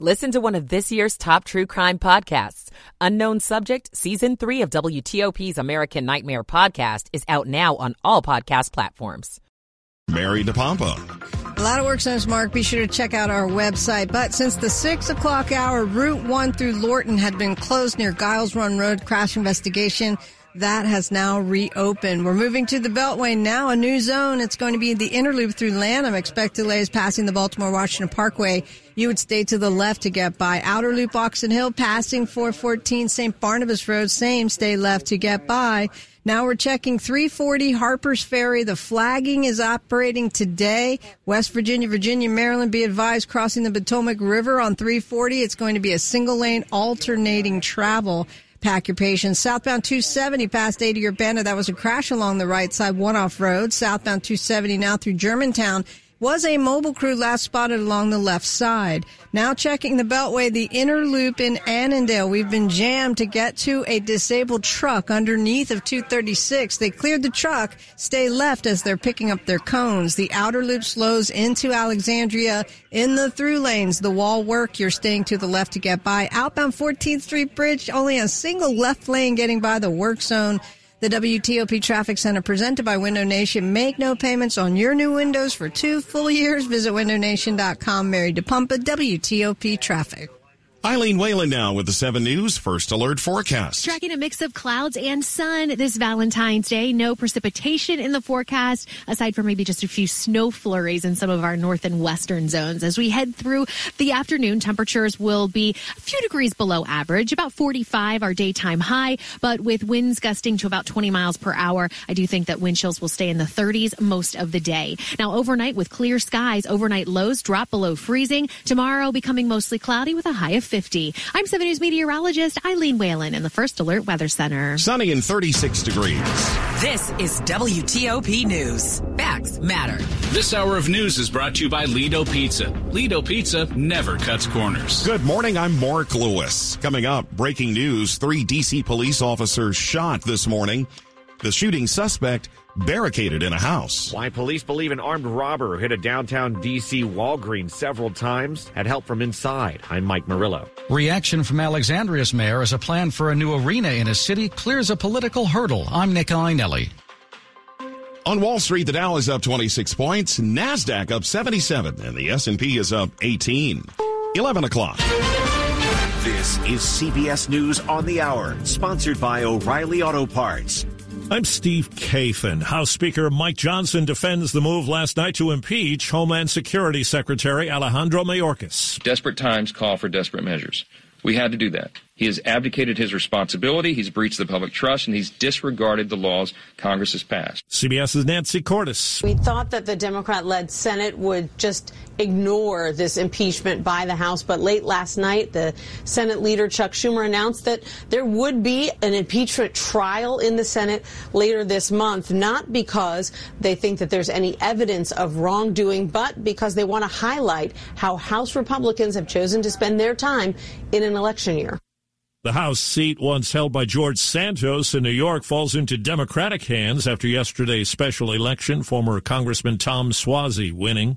Listen to one of this year's top true crime podcasts. Unknown Subject, Season 3 of WTOP's American Nightmare podcast is out now on all podcast platforms. Mary DePompa. A lot of work since Mark. Be sure to check out our website. But since the 6 o'clock hour, Route 1 through Lorton had been closed near Giles Run Road crash investigation that has now reopened. We're moving to the Beltway now, a new zone. It's going to be the interloop through Lanham. Expect delays passing the Baltimore Washington Parkway. You would stay to the left to get by. Outer loop Oxon Hill passing 414 St. Barnabas Road. Same, stay left to get by. Now we're checking 340 Harper's Ferry. The flagging is operating today. West Virginia, Virginia, Maryland, be advised crossing the Potomac River on 340. It's going to be a single lane alternating travel. Pack your patience. Southbound 270 past 80 Urbana. That was a crash along the right side, one off road. Southbound 270 now through Germantown was a mobile crew last spotted along the left side. Now checking the Beltway, the inner loop in Annandale. We've been jammed to get to a disabled truck underneath of 236. They cleared the truck, stay left as they're picking up their cones. The outer loop slows into Alexandria in the through lanes. The wall work, you're staying to the left to get by. Outbound 14th Street Bridge, only a single left lane getting by the work zone. The WTOP Traffic Center presented by Window Nation. Make no payments on your new windows for two full years. Visit windownation.com. Mary DePompa, WTOP Traffic. Eileen Whalen now with the 7 News First Alert Forecast. Tracking a mix of clouds and sun this Valentine's Day. No precipitation in the forecast, aside from maybe just a few snow flurries in some of our north and western zones. As we head through the afternoon, temperatures will be a few degrees below average, about 45 our daytime high, but with winds gusting to about 20 miles per hour, I do think that wind chills will stay in the 30s most of the day. Now, overnight with clear skies, overnight lows drop below freezing. Tomorrow becoming mostly cloudy with a high of 50. I'm 7 News meteorologist Eileen Whalen in the First Alert Weather Center. Sunny and 36 degrees. This is WTOP News. Facts matter. This hour of news is brought to you by Lido Pizza. Lido Pizza never cuts corners. Good morning. I'm Mark Lewis. Coming up, breaking news. Three DC police officers shot this morning. The shooting suspect barricaded in a house. Why police believe an armed robber hit a downtown D.C. Walgreens several times had help from inside. I'm Mike Murillo. Reaction from Alexandria's mayor as a plan for a new arena in his city clears a political hurdle. I'm Nick Iannelli. On Wall Street, the Dow is up 26 points, Nasdaq up 77, and the S&P is up 18. 11 o'clock. This is CBS News on the Hour, sponsored by O'Reilly Auto Parts. I'm Steve Kathan. House Speaker Mike Johnson defends the move last night to impeach Homeland Security Secretary Alejandro Mayorkas. Desperate times call for desperate measures. We had to do that. He has abdicated his responsibility, he's breached the public trust, and he's disregarded the laws Congress has passed. CBS's Nancy Cordes. We thought that the Democrat led Senate would just ignore this impeachment by the House, but late last night, the Senate leader Chuck Schumer announced that there would be an impeachment trial in the Senate later this month, not because they think that there's any evidence of wrongdoing, but because they want to highlight how House Republicans have chosen to spend their time in an election year. The House seat once held by George Santos in New York falls into Democratic hands after yesterday's special election, former Congressman Tom Suozzi winning.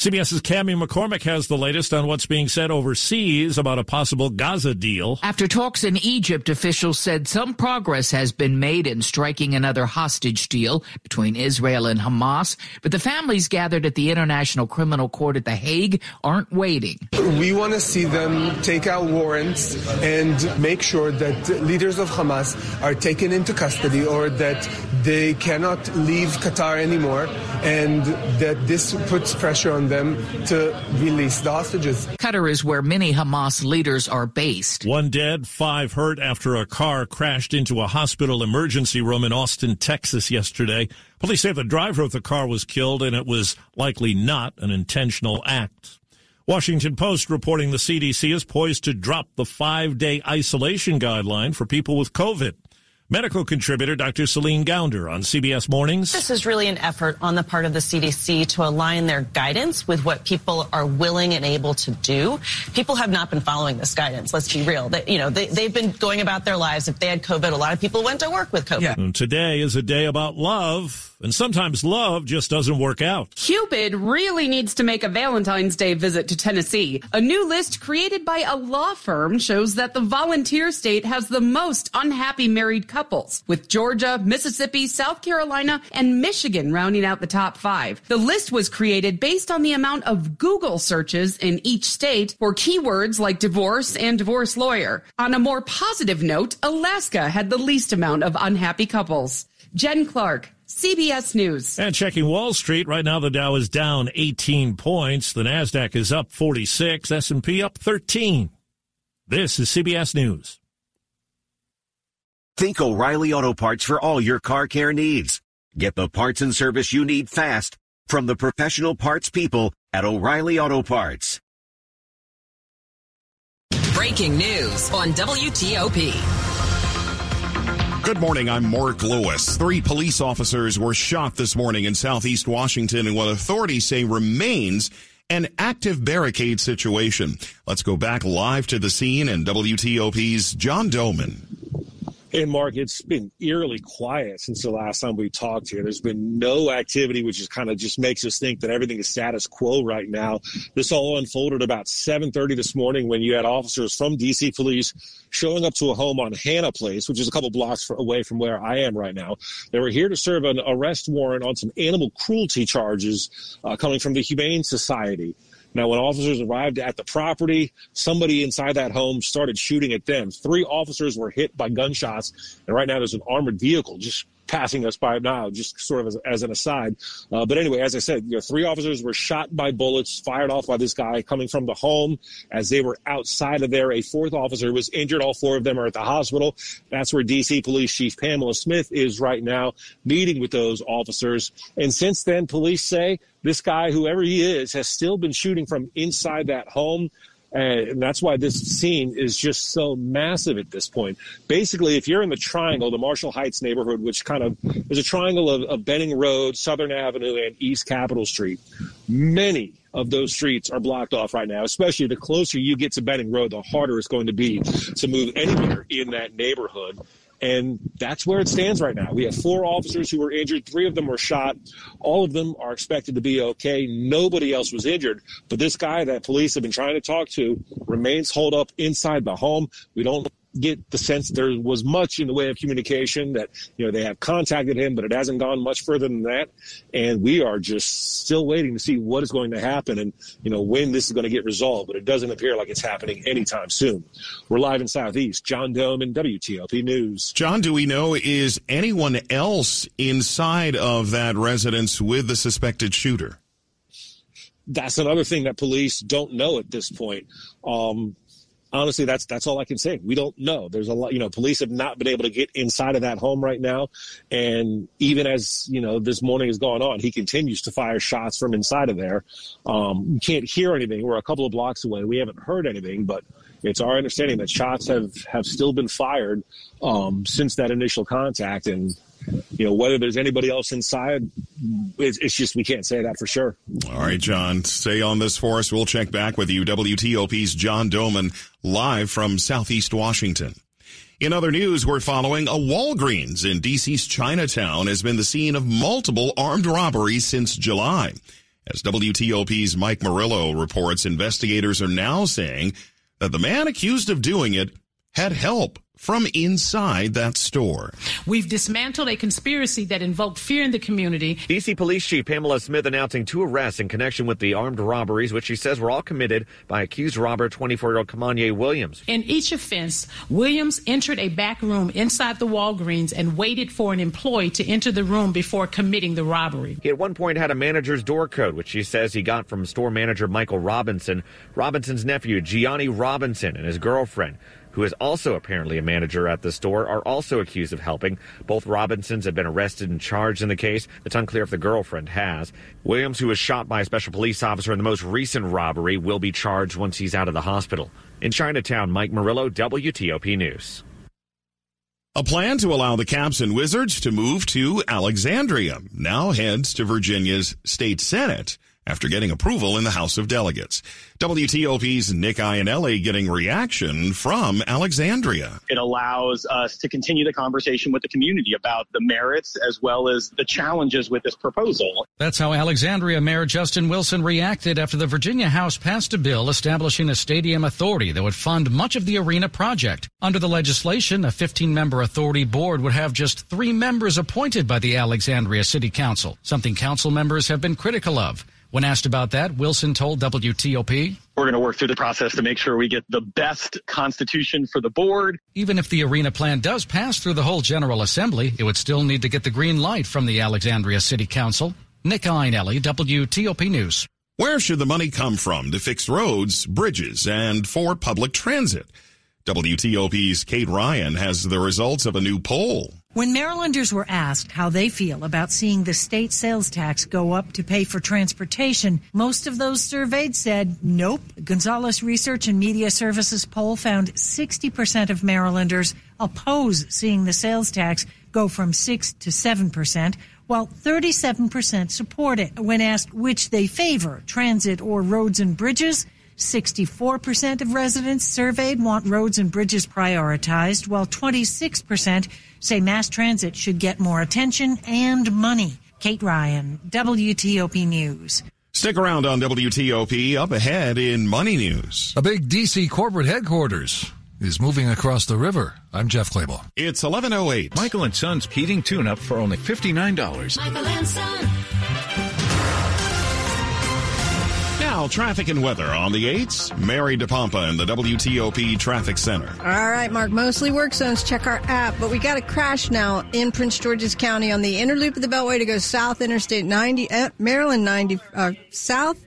CBS's Cami McCormick has the latest on what's being said overseas about a possible Gaza deal. After talks in Egypt, officials said some progress has been made in striking another hostage deal between Israel and Hamas, but the families gathered at the International Criminal Court at The Hague aren't waiting. We want to see them take out warrants and make sure that leaders of Hamas are taken into custody or that they cannot leave Qatar anymore and that this puts pressure on them to release the hostages. Qatar is where many Hamas leaders are based. One dead, five hurt after a car crashed into a hospital emergency room in Austin, Texas yesterday. Police say the driver of the car was killed and it was likely not an intentional act. Washington Post reporting the CDC is poised to drop the five day isolation guideline for people with COVID. Medical contributor Dr. Celine Gounder on CBS Mornings. This is really an effort on the part of the CDC to align their guidance with what people are willing and able to do. People have not been following this guidance. Let's be real. They, you know, they, they've been going about their lives. If they had COVID, a lot of people went to work with COVID. And today is a day about love, and sometimes love just doesn't work out. Cupid really needs to make a Valentine's Day visit to Tennessee. A new list created by a law firm shows that the volunteer state has the most unhappy married couples with Georgia, Mississippi, South Carolina, and Michigan rounding out the top five. The list was created based on the amount of Google searches in each state for keywords like divorce and divorce lawyer. On a more positive note, Alaska had the least amount of unhappy couples. Jen Clark, CBS News. And checking Wall Street, right now the Dow is down 18 points. The Nasdaq is up 46, S&P up 13. This is CBS News. Think O'Reilly Auto Parts for all your car care needs. Get the parts and service you need fast from the professional parts people at O'Reilly Auto Parts. Breaking news on WTOP. Good morning. I'm Mark Lewis. Three police officers were shot this morning in southeast Washington in what authorities say remains an active barricade situation. Let's go back live to the scene and WTOP's John Domen. And Mark, it's been eerily quiet since the last time we talked here. There's been no activity, which is kind of just makes us think that everything is status quo right now. This all unfolded about 7:30 this morning when you had officers from DC Police showing up to a home on Hannah Place, which is a couple blocks away from where I am right now. They were here to serve an arrest warrant on some animal cruelty charges uh, coming from the Humane Society. Now, when officers arrived at the property, somebody inside that home started shooting at them. Three officers were hit by gunshots, and right now there's an armored vehicle just passing us by now, just sort of as, as an aside. Uh, but anyway, as I said, you know, three officers were shot by bullets fired off by this guy coming from the home as they were outside of there. A fourth officer was injured. All four of them are at the hospital. That's where DC Police Chief Pamela Smith is right now, meeting with those officers. And since then, police say this guy, whoever he is, has still been shooting from inside that home. And that's why this scene is just so massive at this point. Basically, if you're in the triangle, the Marshall Heights neighborhood, which kind of is a triangle of, of Benning Road, Southern Avenue, and East Capitol Street, many of those streets are blocked off right now, especially the closer you get to Benning Road, the harder it's going to be to move anywhere in that neighborhood. And that's where it stands right now. We have four officers who were injured. Three of them were shot. All of them are expected to be okay. Nobody else was injured. But this guy that police have been trying to talk to remains holed up inside the home. We don't get the sense there was much in the way of communication that you know they have contacted him but it hasn't gone much further than that. And we are just still waiting to see what is going to happen and you know when this is going to get resolved. But it doesn't appear like it's happening anytime soon. We're live in southeast. John Domen wtop news. John do we know is anyone else inside of that residence with the suspected shooter? That's another thing that police don't know at this point. Um, honestly, that's that's all I can say. We don't know. There's a lot, you know, police have not been able to get inside of that home right now, and even as you know, this morning has gone on, he continues to fire shots from inside of there. Um, we can't hear anything. We're a couple of blocks away. We haven't heard anything, but it's our understanding that shots have have still been fired um, since that initial contact, and you know, whether there's anybody else inside, it's, it's, just we can't say that for sure. All right, John, stay on this for us. We'll check back with you. WTOP's John Domen live from Southeast Washington. In other news, we're following a Walgreens in DC's Chinatown has been the scene of multiple armed robberies since July. As WTOP's Mike Murillo reports, investigators are now saying that the man accused of doing it had help from inside that store. We've dismantled a conspiracy that invoked fear in the community. DC Police Chief Pamela Smith announcing two arrests in connection with the armed robberies, which she says were all committed by accused robber 24-year-old Kamanye Williams. In each offense, Williams entered a back room inside the Walgreens and waited for an employee to enter the room before committing the robbery. He at one point had a manager's door code, which she says he got from store manager Michael Robinson. Robinson's nephew, Gianni Robinson, and his girlfriend who is also apparently a manager at the store, are also accused of helping. Both Robinsons have been arrested and charged in the case. It's unclear if the girlfriend has. Williams, who was shot by a special police officer in the most recent robbery, will be charged once he's out of the hospital. In Chinatown, Mike Murillo, WTOP News. A plan to allow the Caps and Wizards to move to Alexandria now heads to Virginia's state senate after getting approval in the House of Delegates. WTOP's Nick Iannelli getting reaction from Alexandria. It allows us to continue the conversation with the community about the merits as well as the challenges with this proposal. That's how Alexandria Mayor Justin Wilson reacted after the Virginia House passed a bill establishing a stadium authority that would fund much of the arena project. Under the legislation, a 15 member authority board would have just three members appointed by the Alexandria City Council, something council members have been critical of. When asked about that, Wilson told WTOP, We're going to work through the process to make sure we get the best constitution for the board. Even if the arena plan does pass through the whole General Assembly, it would still need to get the green light from the Alexandria City Council. Nick Iannelli, WTOP News. Where should the money come from to fix roads, bridges, and for public transit? WTOP's Kate Ryan has the results of a new poll. When Marylanders were asked how they feel about seeing the state sales tax go up to pay for transportation, most of those surveyed said nope. Gonzalez Research and Media Services poll found 60% of Marylanders oppose seeing the sales tax go from 6 to 7%, while 37% support it. When asked which they favor, transit or roads and bridges, 64% of residents surveyed want roads and bridges prioritized, while 26% say mass transit should get more attention and money. Kate Ryan, WTOP News. Stick around on WTOP up ahead in Money News. A big DC corporate headquarters is moving across the river. I'm Jeff Clabaugh. It's 1108. Michael and Son's heating tune up for only $59. Michael and Son. Now, traffic and weather on the 8s. Mary DePompa in the WTOP Traffic Center. All right, Mark. Mostly work zones. Check our app. But we got a crash now in Prince George's County on the inner loop of the Beltway to go south Interstate 90, uh, Maryland 90, uh, south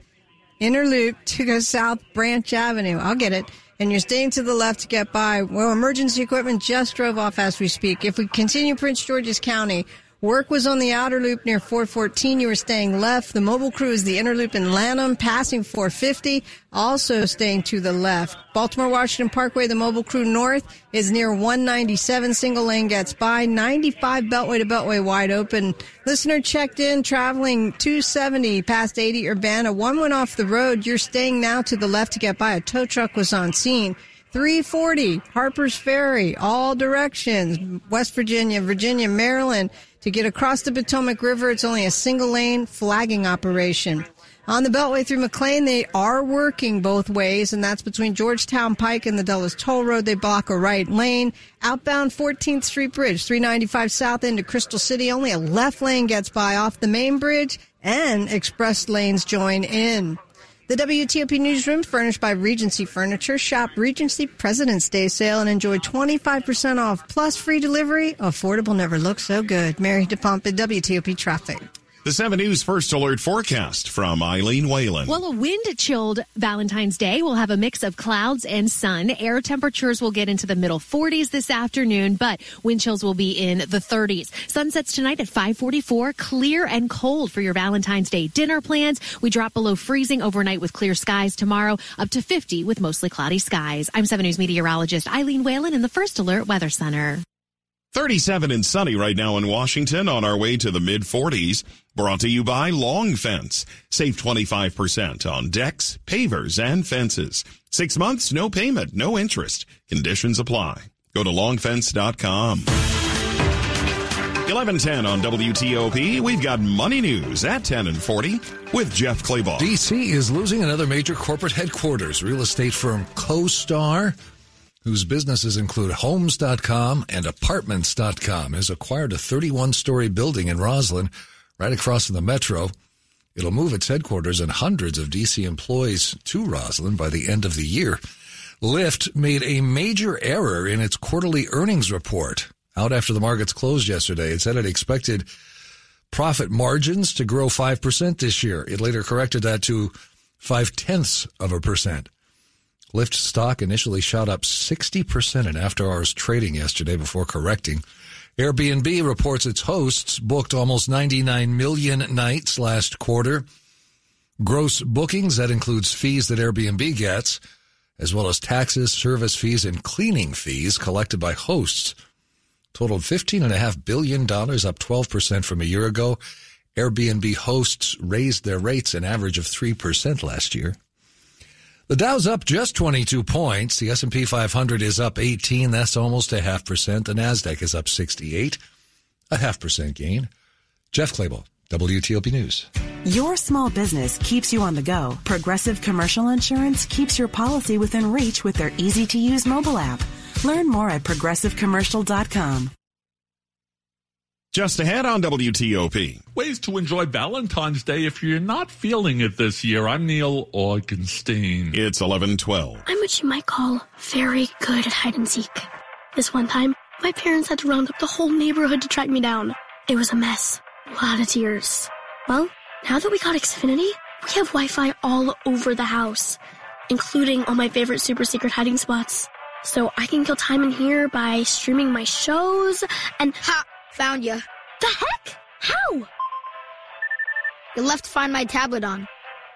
inner loop to go south Branch Avenue. I'll get it. And you're staying to the left to get by. Well, emergency equipment just drove off as we speak. If we continue Prince George's County, Work was on the outer loop near 414. You were staying left. The mobile crew is the inner loop in Lanham, passing 450, also staying to the left. Baltimore Washington Parkway, the mobile crew north is near 197. Single lane gets by. 95 Beltway to Beltway wide open. Listener checked in, traveling 270 past 80 Urbana. One went off the road. You're staying now to the left to get by. A tow truck was on scene. 340 Harper's Ferry, all directions, West Virginia, Virginia, Maryland. To get across the Potomac River, it's only a single lane flagging operation. On the Beltway through McLean, they are working both ways, and that's between Georgetown Pike and the Dulles Toll Road. They block a right lane. Outbound 14th Street Bridge, 395 south into Crystal City, only a left lane gets by off the main bridge, and express lanes join in. The WTOP newsroom furnished by Regency Furniture. Shop Regency President's Day sale and enjoy 25% off plus free delivery. Affordable never looked so good. Mary DePompa, WTOP Traffic. The 7 News First Alert forecast from Eileen Whalen. Well, a wind chilled Valentine's Day will have a mix of clouds and sun. Air temperatures will get into the middle 40s this afternoon, but wind chills will be in the 30s. Sunsets tonight at 544, clear and cold for your Valentine's Day dinner plans. We drop below freezing overnight with clear skies tomorrow, up to 50 with mostly cloudy skies. I'm 7 News meteorologist Eileen Whalen in the First Alert Weather Center. 37 and sunny right now in Washington on our way to the mid 40s. Brought to you by Long Fence. Save 25% on decks, pavers, and fences. Six months, no payment, no interest. Conditions apply. Go to longfence.com. 1110 on WTOP. We've got money news at 10 and 40 with Jeff Clabaugh. DC is losing another major corporate headquarters. Real estate firm CoStar whose businesses include homes.com and apartments.com, has acquired a 31 story building in Rosslyn, right across from the metro. It'll move its headquarters and hundreds of DC employees to Rosslyn by the end of the year. Lyft made a major error in its quarterly earnings report. Out after the markets closed yesterday, it said it expected profit margins to grow 5% this year. It later corrected that to five tenths of a percent. Lyft stock initially shot up 60% in after hours trading yesterday before correcting. Airbnb reports its hosts booked almost 99 million nights last quarter. Gross bookings, that includes fees that Airbnb gets, as well as taxes, service fees, and cleaning fees collected by hosts, totaled $15.5 billion, up 12% from a year ago. Airbnb hosts raised their rates an average of 3% last year. The Dow's up just 22 points. The S&P 500 is up 18. That's almost a half percent. The Nasdaq is up 68, a half percent gain. Jeff Clabaugh, WTOP News. Your small business keeps you on the go. Progressive Commercial Insurance keeps your policy within reach with their easy to use mobile app. Learn more at progressivecommercial.com. Just ahead on WTOP. Ways to enjoy Valentine's Day if you're not feeling it this year. I'm Neil Augenstein. It's 1112. I'm what you might call very good at hide and seek. This one time, my parents had to round up the whole neighborhood to track me down. It was a mess. A lot of tears. Well, now that we got Xfinity, we have Wi-Fi all over the house, including all my favorite super secret hiding spots. So I can kill time in here by streaming my shows and ha found you. The heck? How? You left to Find My tablet on.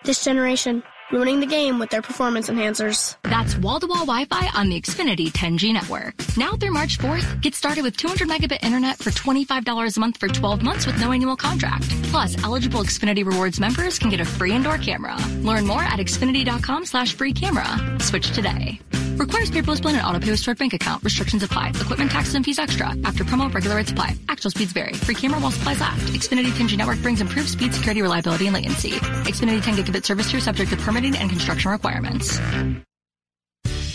This generation ruining the game with their performance enhancers. That's wall-to-wall Wi-Fi on the Xfinity 10G network. Now through March 4th, get started with 200 megabit internet for $25 a month for 12 months with no annual contract. Plus, eligible Xfinity Rewards members can get a free indoor camera. Learn more at xfinity.com slash free camera. Switch today. Requires paperless plan and auto pay with stored bank account. Restrictions apply. Equipment taxes and fees extra. After promo, regular rates apply. Actual speeds vary. Free camera while supplies last. Xfinity 10G network brings improved speed, security, reliability, and latency. Xfinity 10 gigabit service tier subject to permitting and construction requirements.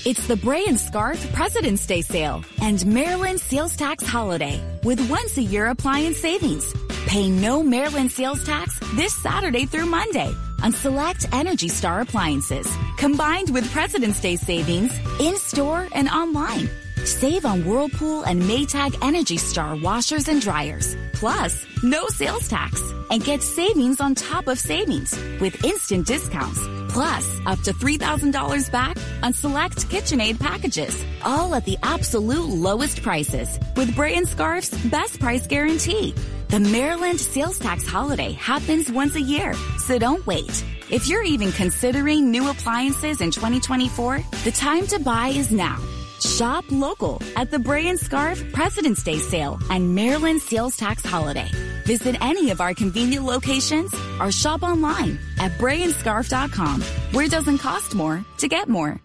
It's the Bray and Scarf President's Day sale and Maryland sales tax holiday with once a year appliance savings. Pay no Maryland sales tax this Saturday through Monday on select Energy Star appliances, combined with President's Day savings in store and online. Save on Whirlpool and Maytag Energy Star washers and dryers. Plus, no sales tax. And get savings on top of savings with instant discounts. Plus, up to $3,000 back on select KitchenAid packages. All at the absolute lowest prices with Bray and Scarf's best price guarantee. The Maryland sales tax holiday happens once a year, so don't wait. If you're even considering new appliances in 2024, the time to buy is now. Shop local at the Bray and Scarf President's Day sale and Maryland sales tax holiday. Visit any of our convenient locations or shop online at brayandscarf.com where it doesn't cost more to get more.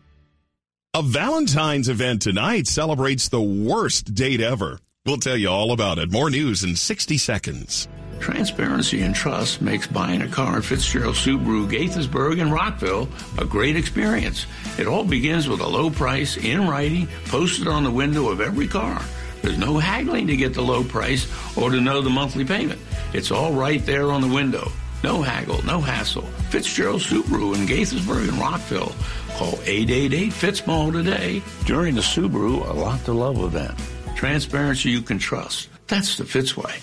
A Valentine's event tonight celebrates the worst date ever. We'll tell you all about it. More news in 60 seconds. Transparency and trust makes buying a car at Fitzgerald Subaru, Gaithersburg, and Rockville a great experience. It all begins with a low price in writing posted on the window of every car. There's no haggling to get the low price or to know the monthly payment. It's all right there on the window. No haggle, no hassle. Fitzgerald Subaru in Gaithersburg and Rockville. Call 888 Fitzmall today. During the Subaru A Lot to Love event. Transparency you can trust. That's the Fitzway.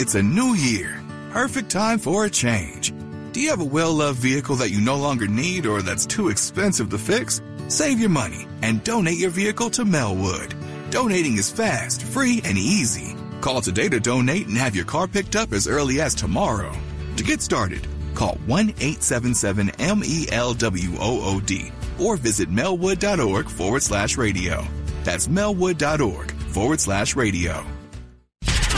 It's a new year. Perfect time for a change. Do you have a well-loved vehicle that you no longer need or that's too expensive to fix? Save your money and donate your vehicle to Melwood. Donating is fast, free, and easy. Call today to donate and have your car picked up as early as tomorrow. To get started, call 1-877-MELWOOD or visit melwood.org forward slash radio. That's melwood.org forward slash radio.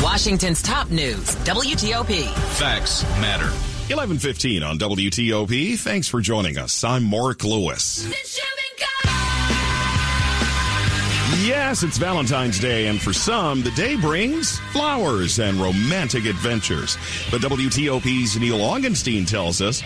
Washington's top news, WTOP. Facts matter. 1115 on WTOP. Thanks for joining us. I'm Mark Lewis. Yes, it's Valentine's Day, and for some, the day brings flowers and romantic adventures. But WTOP's Neil Augenstein tells us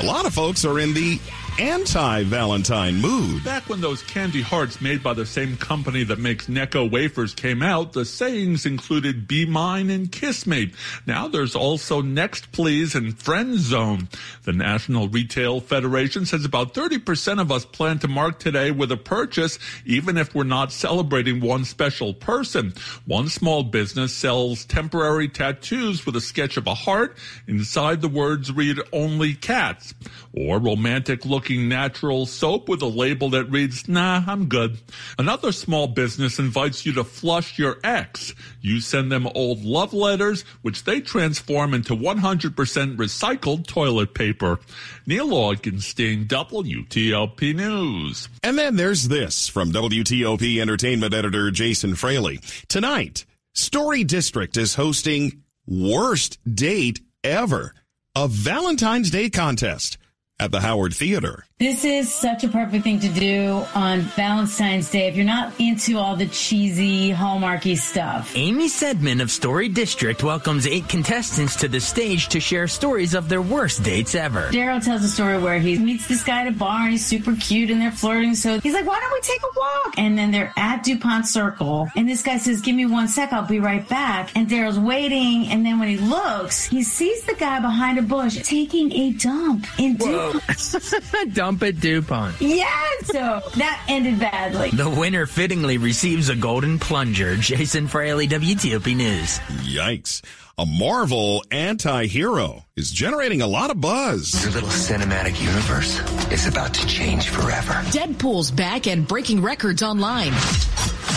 a lot of folks are in the anti-Valentine mood. Back when those candy hearts made by the same company that makes Necco wafers came out, the sayings included be mine and kiss me. Now there's also next please and friend zone. The National Retail Federation says about 30% of us plan to mark today with a purchase, even if we're not celebrating one special person. One small business sells temporary tattoos with a sketch of a heart. Inside the words read only cats or romantic look looking natural soap with a label that reads, nah, I'm good. Another small business invites you to flush your ex. You send them old love letters, which they transform into 100% recycled toilet paper. Neil Augenstein, WTOP News. And then there's this from WTOP entertainment editor Jason Fraley. Tonight, Story District is hosting Worst Date Ever, a Valentine's Day contest at the Howard Theater. This is such a perfect thing to do on Valentine's Day if you're not into all the cheesy, hallmarky stuff. Amy Saidman of Story District welcomes eight contestants to the stage to share stories of their worst dates ever. Daryl tells a story where he meets this guy at a bar and he's super cute and they're flirting. So he's like, why don't we take a walk? And then they're at DuPont Circle. And this guy says, give me one sec, I'll be right back. And Daryl's waiting. And then when he looks, he sees the guy behind a bush taking a dump in DuPont. dump at DuPont. Yes! So that ended badly. The winner fittingly receives a golden plunger. Jason Fraley, WTOP News. Yikes. A Marvel anti-hero is generating a lot of buzz. Your little cinematic universe is about to change forever. Deadpool's back and breaking records online.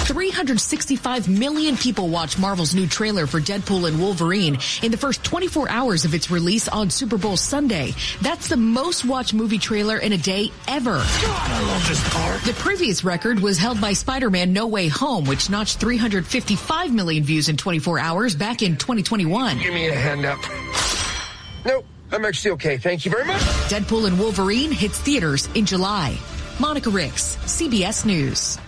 365 million people watched Marvel's new trailer for Deadpool and Wolverine in the first 24 hours of its release on Super Bowl Sunday. That's the most watched movie trailer in a day ever. God, I love this part. The previous record was held by Spider-Man No Way Home, which notched 355 million views in 24 hours back in 2021. Give me a hand up. Nope, I'm actually okay. Thank you very much. Deadpool and Wolverine hits theaters in July. Monica Ricks, CBS News.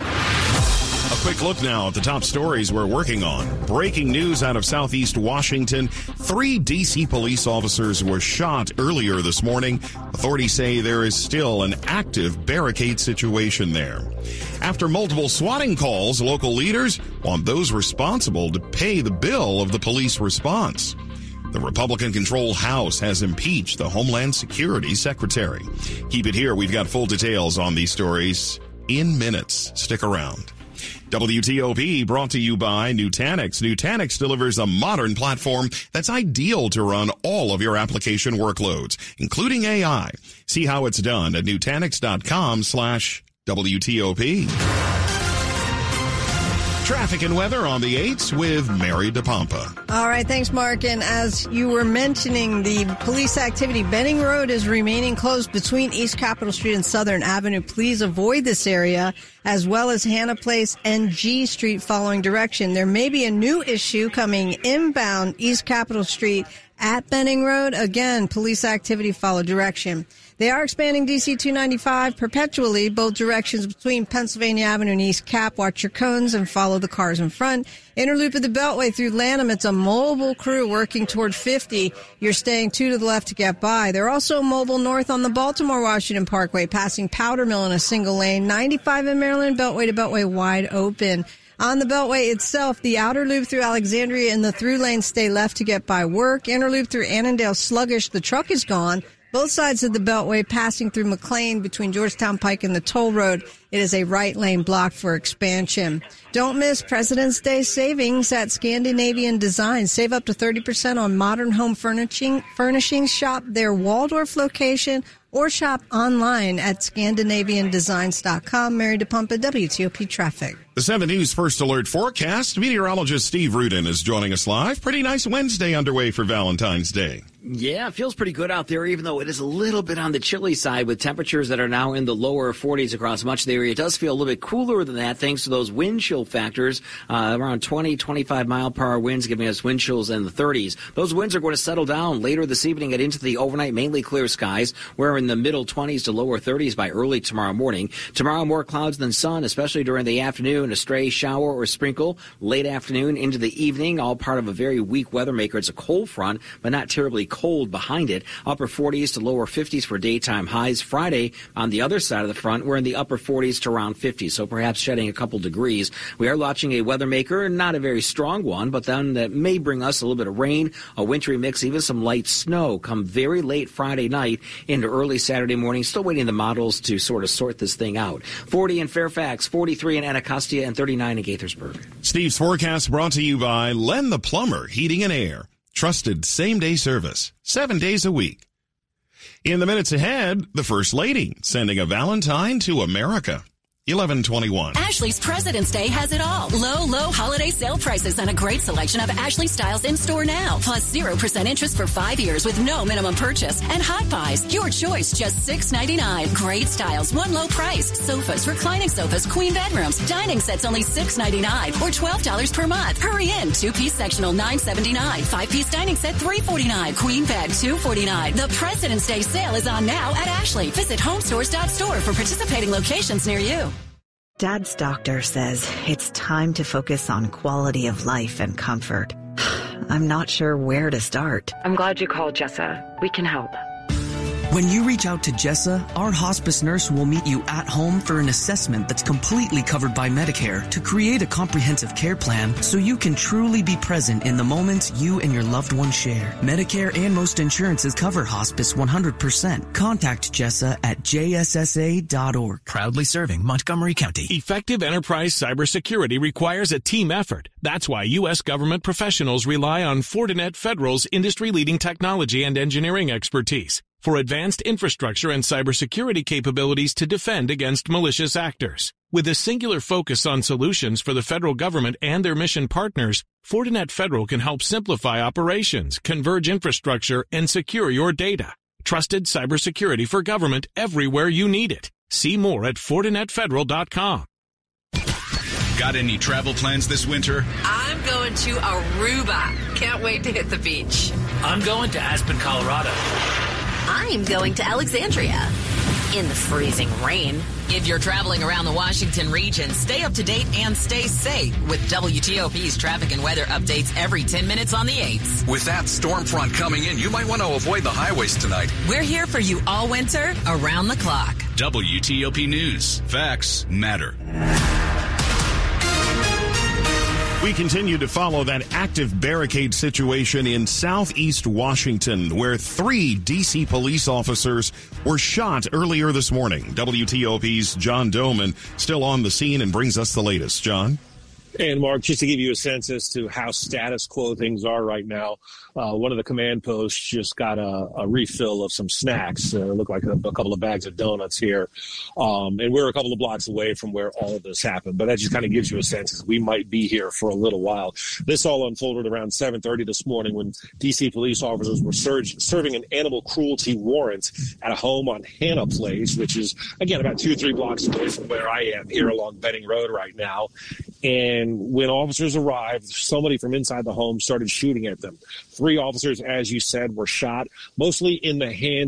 A quick look now at the top stories we're working on. Breaking news out of southeast Washington. Three DC police officers were shot earlier this morning. Authorities say there is still an active barricade situation there. After multiple swatting calls, local leaders want those responsible to pay the bill of the police response. The Republican controlled House has impeached the Homeland Security Secretary. Keep it here. We've got full details on these stories in minutes. Stick around. WTOP brought to you by Nutanix. Nutanix delivers a modern platform that's ideal to run all of your application workloads, including AI. See how it's done at Nutanix.com slash WTOP. Traffic and weather on the 8s with Mary DePompa. All right, thanks, Mark. And as you were mentioning, the police activity, Benning Road is remaining closed between East Capitol Street and Southern Avenue. Please avoid this area, as well as Hannah Place and G Street following direction. There may be a new issue coming inbound East Capitol Street at Benning Road. Again, police activity follow direction. They are expanding DC 295 perpetually, both directions between Pennsylvania Avenue and East Cap. Watch your cones and follow the cars in front. Interloop of the Beltway through Lanham. It's a mobile crew working toward 50. You're staying two to the left to get by. They're also mobile north on the Baltimore Washington Parkway, passing Powder Mill in a single lane. 95 in Maryland, Beltway to Beltway wide open. On the Beltway itself, the outer loop through Alexandria and the through lane stay left to get by work. Inner loop through Annandale sluggish. The truck is gone. Both sides of the Beltway passing through McLean between Georgetown Pike and the toll road. It is a right lane block for expansion. Don't miss President's Day savings at Scandinavian Design. Save up to 30% on modern home furnishing, furnishings. Shop their Waldorf location or shop online at ScandinavianDesigns.com. Mary DePompa, WTOP Traffic. The 7 News First Alert forecast. Meteorologist Steve Rudin is joining us live. Pretty nice Wednesday underway for Valentine's Day. Yeah, it feels pretty good out there, even though it is a little bit on the chilly side with temperatures that are now in the lower 40s across much of the area. It does feel a little bit cooler than that thanks to those wind chill factors, uh, around 20, 25 mile per hour winds giving us wind chills in the 30s. Those winds are going to settle down later this evening and into the overnight, mainly clear skies. We're in the middle 20s to lower 30s by early tomorrow morning. Tomorrow, more clouds than sun, especially during the afternoon. A stray shower or sprinkle late afternoon into the evening, all part of a very weak weather maker. It's a cold front, but not terribly cold behind it. Upper 40s to lower 50s for daytime highs. Friday, on the other side of the front, we're in the upper 40s to around 50, so perhaps shedding a couple degrees. We are watching a weather maker, not a very strong one, but then that may bring us a little bit of rain, a wintry mix, even some light snow come very late Friday night into early Saturday morning. Still waiting the models to sort of sort this thing out. 40 in Fairfax, 43 in Anacostia, and 39 in Gaithersburg. Steve's forecast brought to you by Len the Plumber Heating and Air. Trusted same day service, seven days a week. In the minutes ahead, the First Lady sending a Valentine to America. 1121. Ashley's President's Day has it all. Low, low holiday sale prices and a great selection of Ashley styles in store now. Plus 0% interest for five years with no minimum purchase. And hot buys, your choice, just $6.99. Great styles, one low price. Sofas, reclining sofas, queen bedrooms, dining sets only $6.99 or $12 per month. Hurry in, two-piece sectional $9.79, five-piece dining set $3.49, queen bed $2.49. The President's Day sale is on now at Ashley. Visit homestores.store for participating locations near you. Dad's doctor says it's time to focus on quality of life and comfort. I'm not sure where to start. I'm glad you called, Jessa. We can help. When you reach out to Jessa, our hospice nurse will meet you at home for an assessment that's completely covered by Medicare to create a comprehensive care plan so you can truly be present in the moments you and your loved one share. Medicare and most insurances cover hospice 100%. Contact Jessa at jssa.org. Proudly serving Montgomery County. Effective enterprise cybersecurity requires a team effort. That's why U.S. government professionals rely on Fortinet Federal's industry-leading technology and engineering expertise for advanced infrastructure and cybersecurity capabilities to defend against malicious actors. With a singular focus on solutions for the federal government and their mission partners, Fortinet Federal can help simplify operations, converge infrastructure, and secure your data. Trusted cybersecurity for government everywhere you need it. See more at FortinetFederal.com. Got any travel plans this winter? I'm going to Aruba. Can't wait to hit the beach. I'm going to Aspen, Colorado. I'm going to Alexandria in the freezing rain. If you're traveling around the Washington region, stay up to date and stay safe with WTOP's traffic and weather updates every 10 minutes on the 8s. With that storm front coming in, you might want to avoid the highways tonight. We're here for you all winter, around the clock. WTOP News. Facts matter. We continue to follow that active barricade situation in southeast Washington, where three D.C. police officers were shot earlier this morning. WTOP's John Domen still on the scene and brings us the latest. John? And Mark, just to give you a sense as to how status quo things are right now, uh, one of the command posts just got a, a refill of some snacks. Uh, look like a, a, couple of bags of donuts here, um, and we're a couple of blocks away from where all of this happened. But that just kind of gives you a sense as we might be here for a little while. This all unfolded around 7:30 this morning when D.C. police officers were serving an animal cruelty warrant at a home on Hannah Place, which is again about two or three blocks away from where I am here along Benning Road right now. And when officers arrived, somebody from inside the home started shooting at them. Three officers, as you said, were shot, mostly in the hands